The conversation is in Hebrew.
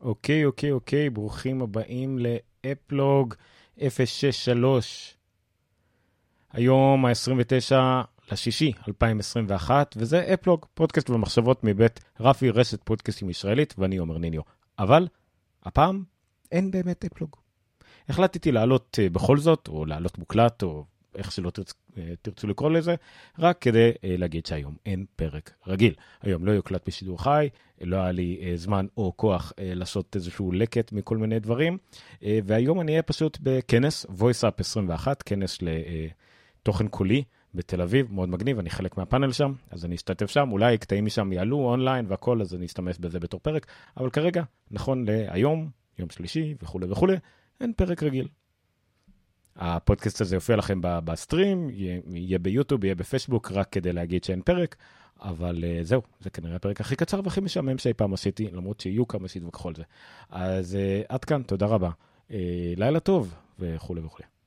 אוקיי, אוקיי, אוקיי, ברוכים הבאים לאפלוג 063. היום ה-29 לשישי 2021, וזה אפלוג, פודקאסט ומחשבות מבית רפי, רשת פודקאסטים ישראלית, ואני עומר ניניו. אבל הפעם אין באמת אפלוג. החלטתי לעלות אה, בכל זאת, או לעלות מוקלט, או איך שלא תרצ... אה, תרצו לקרוא לזה, רק כדי אה, להגיד שהיום אין פרק רגיל. היום לא יוקלט בשידור חי, לא היה לי אה, זמן או כוח לעשות איזשהו לקט מכל מיני דברים, והיום אני אהיה פשוט בכנס voice up 21, כנס לתוכן קולי. בתל אביב, מאוד מגניב, אני חלק מהפאנל שם, אז אני אשתתף שם, אולי קטעים משם יעלו אונליין והכל, אז אני אשתמש בזה בתור פרק, אבל כרגע, נכון להיום, יום שלישי וכולי וכולי, אין פרק רגיל. הפודקאסט הזה יופיע לכם בסטרים, יהיה, יהיה ביוטיוב, יהיה בפייסבוק, רק כדי להגיד שאין פרק, אבל uh, זהו, זה כנראה הפרק הכי קצר והכי משעמם שאי פעם עשיתי, למרות שיהיו כמה שיתווכחו על זה. אז uh, עד כאן, תודה רבה. Uh, לילה טוב וכולי וכולי.